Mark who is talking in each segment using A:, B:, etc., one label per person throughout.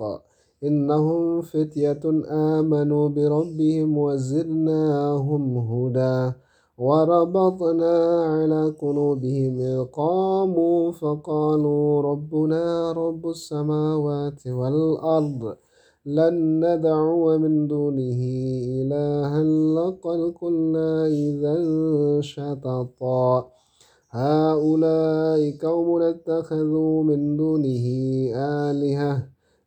A: الحق. إنهم فتية آمنوا بربهم وزدناهم هدى وربطنا على قلوبهم إذ قاموا فقالوا ربنا رب السماوات والأرض لن ندعو من دونه إلها لقد قلنا إذا شططا. هؤلاء قوم اتخذوا من دونه آلهة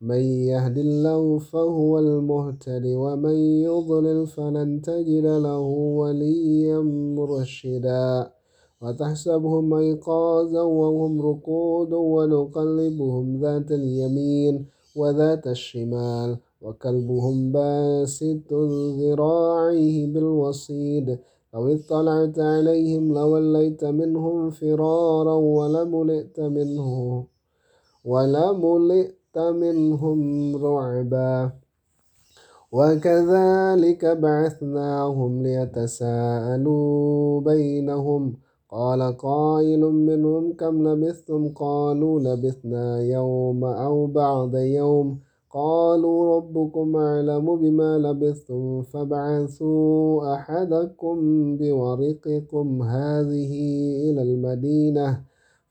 A: من يهد الله فهو المهتد ومن يضلل فلن تجد له وليا مرشدا. وتحسبهم أيقاظا وهم رقود ونقلبهم ذات اليمين وذات الشمال وكلبهم باسط ذراعيه بالوصيد. لو اطلعت عليهم لوليت منهم فرارا ولملئت منه ولملئت منهم رعبا وكذلك بعثناهم ليتساءلوا بينهم قال قائل منهم كم لبثتم قالوا لبثنا يوم أو بعض يوم قالوا ربكم أعلم بما لبثتم فابعثوا أحدكم بورقكم هذه إلى المدينة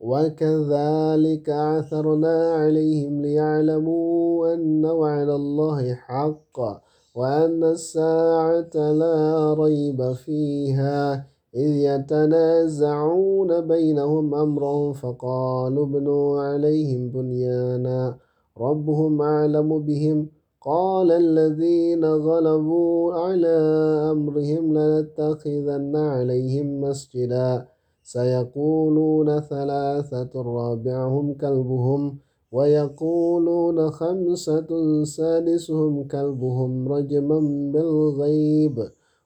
A: وكذلك عثرنا عليهم ليعلموا أن وعد الله حق وأن الساعة لا ريب فيها إذ يتنازعون بينهم أمرهم فقالوا ابنوا عليهم بنيانا ربهم أعلم بهم قال الذين غلبوا على أمرهم لنتخذن عليهم مسجدا سيقولون ثلاثة رابعهم كلبهم ويقولون خمسة سادسهم كلبهم رجما بالغيب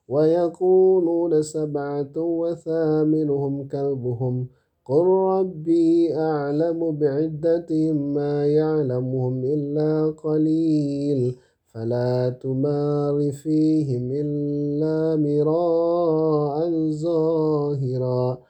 A: ويقولون سبعة وثامنهم كلبهم. قل ربي أعلم بعدتهم ما يعلمهم إلا قليل فلا تمار فيهم إلا مراء ظاهرا.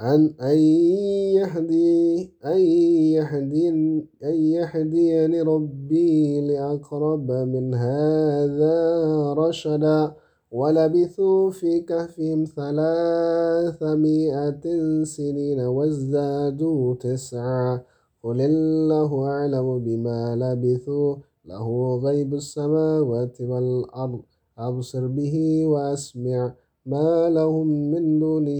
A: عن أن يهدي أن يهدي أن يهديني ربي لأقرب من هذا رشدا. ولبثوا في كهفهم ثلاثمائة سنين وازدادوا تسعا. قل الله أعلم بما لبثوا. له غيب السماوات والأرض. أبصر به وأسمع. ما لهم من دونه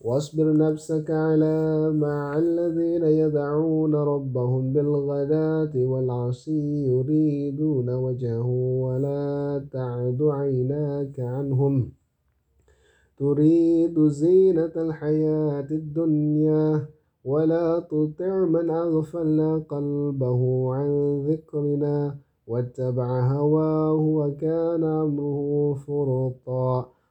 A: واصبر نفسك على مع الذين يدعون ربهم بالغداة والعشي يريدون وجهه ولا تعد عيناك عنهم. تريد زينة الحياة الدنيا ولا تطع من أغفلنا قلبه عن ذكرنا. واتبع هواه وكان أمره فرطا.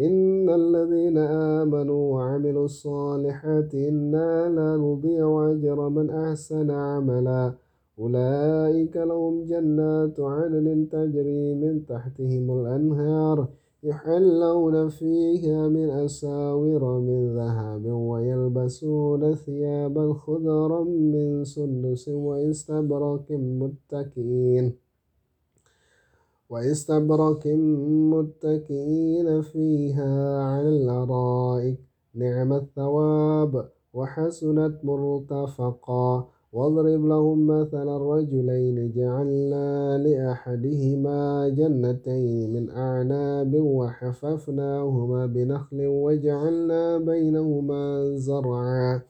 A: إن الذين آمنوا وعملوا الصالحات إنا لا نضيع أجر من أحسن عملا. أولئك لهم جنات عدن تجري من تحتهم الأنهار يحلون فيها من أساور من ذهب ويلبسون ثيابا خضرا من سندس واستبرق متكئين. واستبرك متكئين فيها على الأرائك. نعم الثواب وحسنت مرتفقا. واضرب لهم مثل الرجلين جعلنا لأحدهما جنتين من أعناب وحففناهما بنخل وجعلنا بينهما زرعا.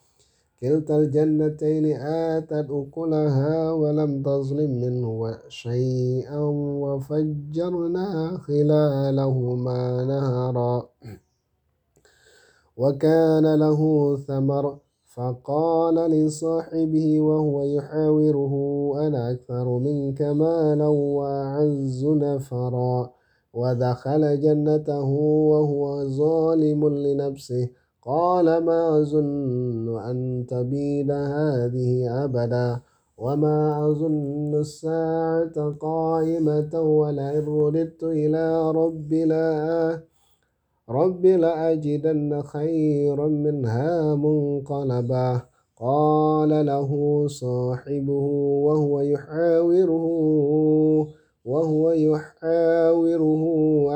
A: كلتا الجنتين آتت أكلها ولم تظلم منه شيئا وفجرنا خلالهما نهرا. وكان له ثمر فقال لصاحبه وهو يحاوره أنا أكثر منك مالا وأعز نفرا. ودخل جنته وهو ظالم لنفسه. قال ما أظن أن تبيد هذه أبدا وما أظن الساعة قائمة ولئن رددت إلى رب لا رب لأجدن خيرا منها منقلبا قال له صاحبه وهو يحاوره وهو يحاوره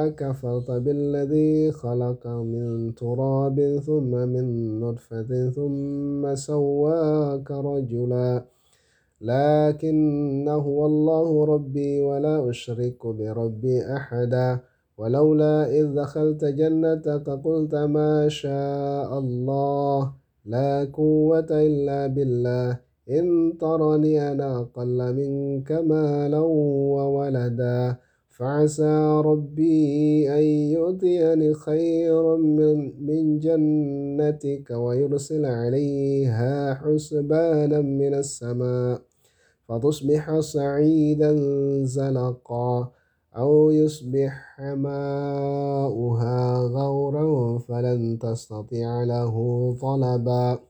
A: أكفرت بالذي خلق من تراب ثم من نطفة ثم سواك رجلا. لكن هو الله ربي ولا أشرك بربي أحدا. ولولا إذ دخلت جنتك قلت ما شاء الله لا قوة إلا بالله. إن ترني أنا أقل منك مالا وولدا فعسى ربي أن يؤتيني خيرا من, من جنتك ويرسل عليها حسبانا من السماء فتصبح صعيدا زلقا أو يصبح ماؤها غورا فلن تستطيع له طلبا.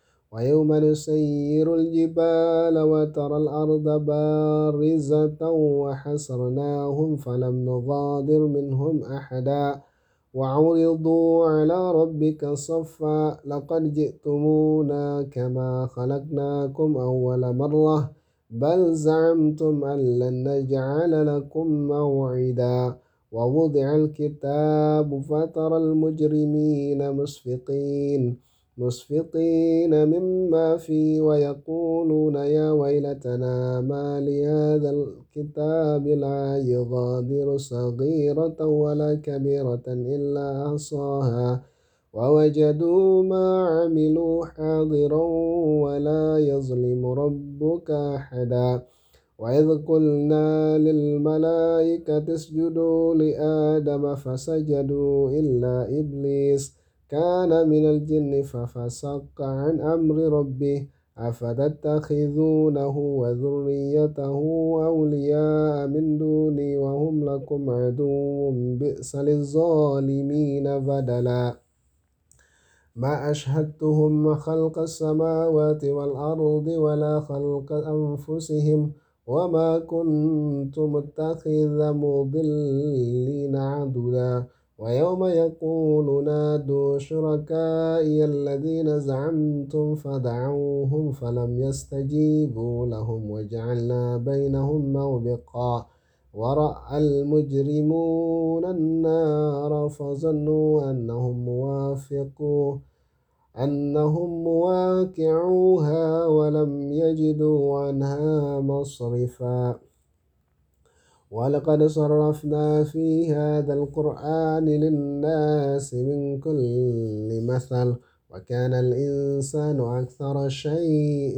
A: ويوم نسير الجبال وترى الأرض بارزة وحسرناهم فلم نغادر منهم أحدا وعرضوا على ربك صفا لقد جئتمونا كما خلقناكم أول مرة بل زعمتم أن لن نجعل لكم موعدا ووضع الكتاب فترى المجرمين مشفقين مشفقين مما فيه ويقولون يا ويلتنا ما لهذا الكتاب لا يغادر صغيرة ولا كبيرة إلا أحصاها ووجدوا ما عملوا حاضرا ولا يظلم ربك أحدا وإذ قلنا للملائكة اسجدوا لآدم فسجدوا إلا إبليس كان من الجن ففسق عن أمر ربه أفتتخذونه وذريته أولياء من دوني وهم لكم عدو بئس للظالمين بدلا. ما أشهدتهم خلق السماوات والأرض ولا خلق أنفسهم وما كنت متخذ مضلين عددا ويوم يقول نادوا شركائي الذين زعمتم فدعوهم فلم يستجيبوا لهم وجعلنا بينهم موبقا ورأى المجرمون النار فظنوا أنهم موافقوا أنهم مواقعوها ولم يجدوا عنها مصرفا. ولقد صرفنا في هذا القرآن للناس من كل مثل وكان الإنسان أكثر شيء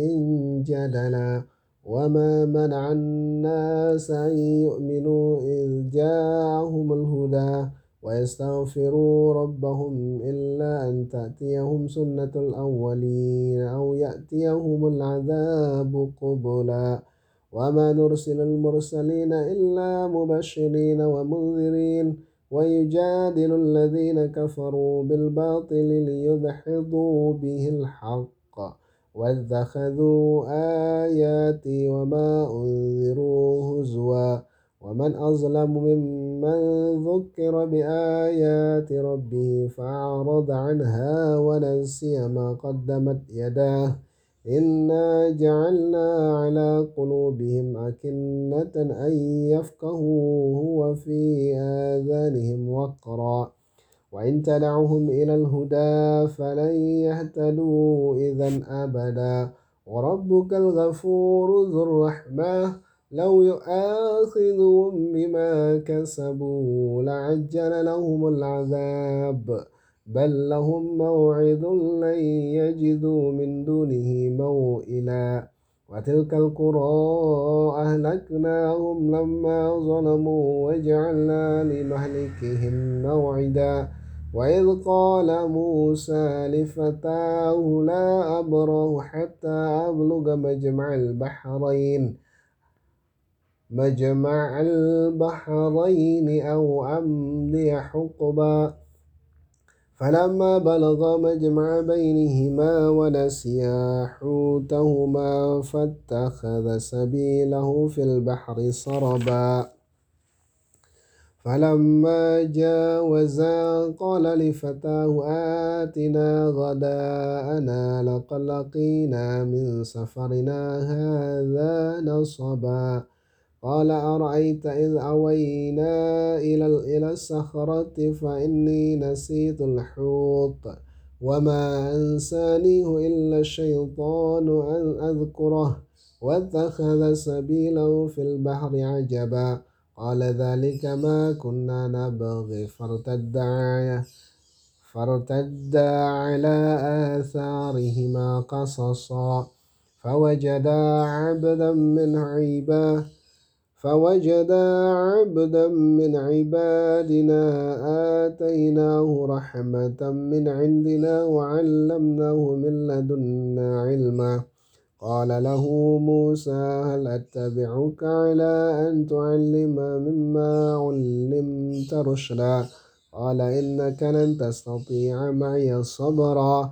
A: جدلا. وما منع الناس أن يؤمنوا إذ جاءهم الهدى ويستغفروا ربهم إلا أن تأتيهم سنة الأولين أو يأتيهم العذاب قبلا. وما نرسل المرسلين إلا مبشرين ومنذرين ويجادل الذين كفروا بالباطل ليدحضوا به الحق واتخذوا آياتي وما أنذروا هزوا ومن أظلم ممن ذكر بآيات ربه فأعرض عنها ونسي ما قدمت يداه إنا جعلنا على قلوبهم أكنة أن يفقهوه وفي آذانهم وقرا وإن تدعهم إلى الهدى فلن يهتدوا إذا أبدا وربك الغفور ذو الرحمة لو يؤاخذهم بما كسبوا لعجل لهم العذاب بل لهم موعد لن يجدوا من دونه موئلا. وتلك القرى أهلكناهم لما ظلموا وجعلنا لمهلكهم موعدا. وإذ قال موسى لفتاه لا أبره حتى أبلغ مجمع البحرين. مجمع البحرين أو أمضي حقبا. فلما بلغ مجمع بينهما ونسيا حوتهما فاتخذ سبيله في البحر سربا. فلما جاوزا قال لفتاه آتنا غداءنا لقد لقينا من سفرنا هذا نصبا. قال أرأيت إذ أوينا إلى إلى الصخرة فإني نسيت الحوت وما أنسانيه إلا الشيطان أن أذكره واتخذ سبيله في البحر عجبا قال ذلك ما كنا نبغي فارتدا فارتدا على آثارهما قصصا فوجدا عبدا من عباده فوجدا عبدا من عبادنا آتيناه رحمة من عندنا وعلمناه من لدنا علما. قال له موسى هل أتبعك على أن تعلم مما علمت رشدا؟ قال إنك لن تستطيع معي صبرا.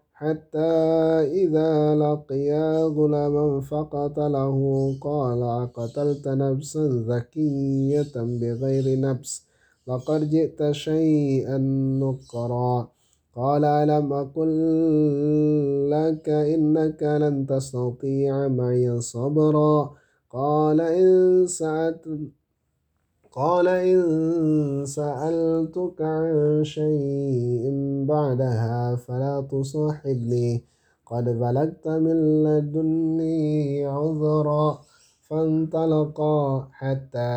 A: حتى إذا لقيا غلاما فقتله قال أقتلت نفسا ذكية بغير نفس لقد جئت شيئا نقرا قال ألم أقل لك إنك لن تستطيع معي صبرا؟ قال إن سألت قال إن سألتك عن شيء بعدها فلا تصاحبني. قد بلغت من لدني عذرا فانطلقا حتى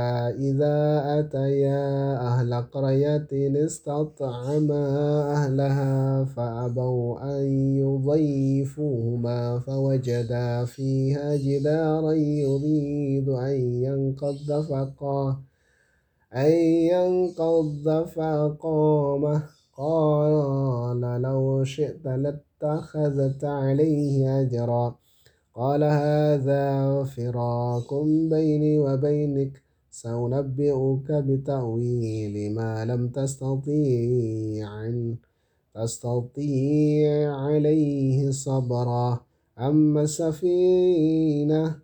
A: إذا أتيا أهل قرية استطعما أهلها فأبوا أن يضيفوهما فوجدا فيها جدارا يريد أن ينقض فقاه أن ينقض فقامه قال لو شئت لاتخذت عليه أجرا قال هذا فراق بيني وبينك سأنبئك بتأويل ما لم تستطيع تستطيع عليه صبرا. أما السفينة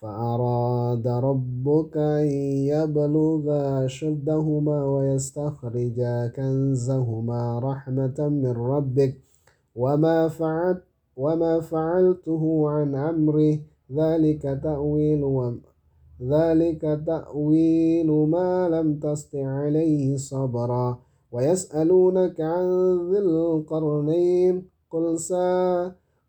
A: فأراد ربك أن يبلغا أشدهما ويستخرجا كنزهما رحمة من ربك وما فعلت وما فعلته عن أمري ذلك تأويل ذلك تأويل ما لم تسطع عليه صبرا. ويسألونك عن ذي القرنين قل سا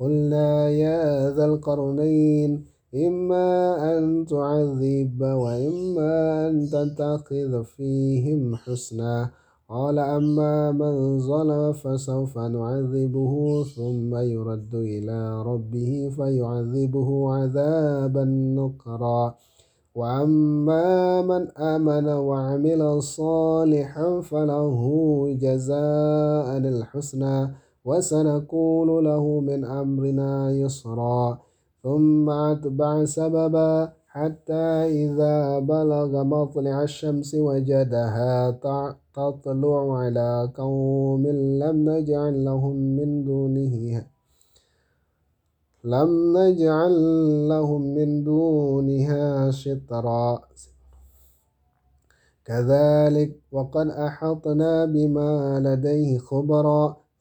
A: قلنا يا ذا القرنين إما أن تعذب وإما أن تتخذ فيهم حسنا. قال أما من ظلم فسوف نعذبه ثم يرد إلى ربه فيعذبه عذابا نكرا. وأما من آمن وعمل صالحا فله جزاء الحسنى. وسنكون له من أمرنا يسرا. ثم أتبع سببا حتى إذا بلغ مطلع الشمس وجدها تطلع على قوم لم نجعل لهم من دونه لم نجعل لهم من دونها شطرا. كذلك وقد أحطنا بما لديه خبرا.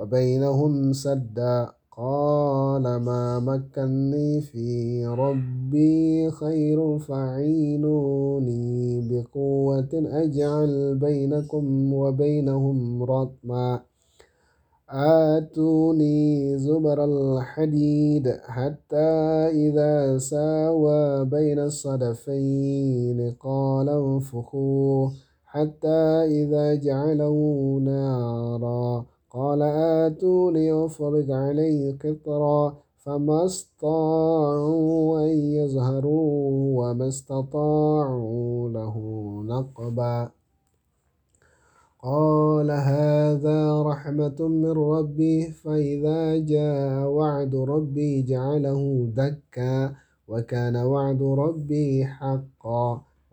A: وبينهم سدا قال ما مكني في ربي خير فعينوني بقوة أجعل بينكم وبينهم رطما آتوني زبر الحديد حتى إذا ساوى بين الصدفين قال انفخوه حتى إذا جعله نارا. قال آتوني أفرغ عليه قطرا فما استطاعوا أن يظهروا وما استطاعوا له نقبا. قال هذا رحمة من ربي فإذا جاء وعد ربي جعله دكا وكان وعد ربي حقا.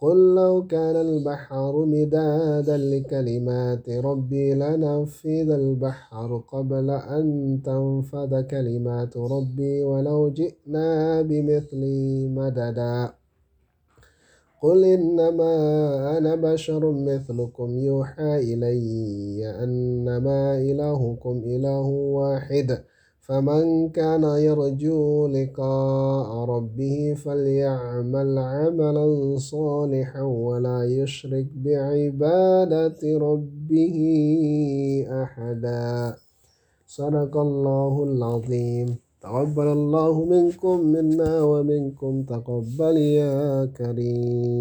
A: قل لو كان البحر مدادا لكلمات ربي لنفذ البحر قبل أن تنفذ كلمات ربي ولو جئنا بمثله مددا. قل إنما أنا بشر مثلكم يوحى إلي أنما إلهكم إله واحد. فمن كان يرجو لقاء ربه فليعمل عملا صالحا ولا يشرك بعبادة ربه أحدا. صدق الله العظيم. تقبل الله منكم منا ومنكم تقبل يا كريم.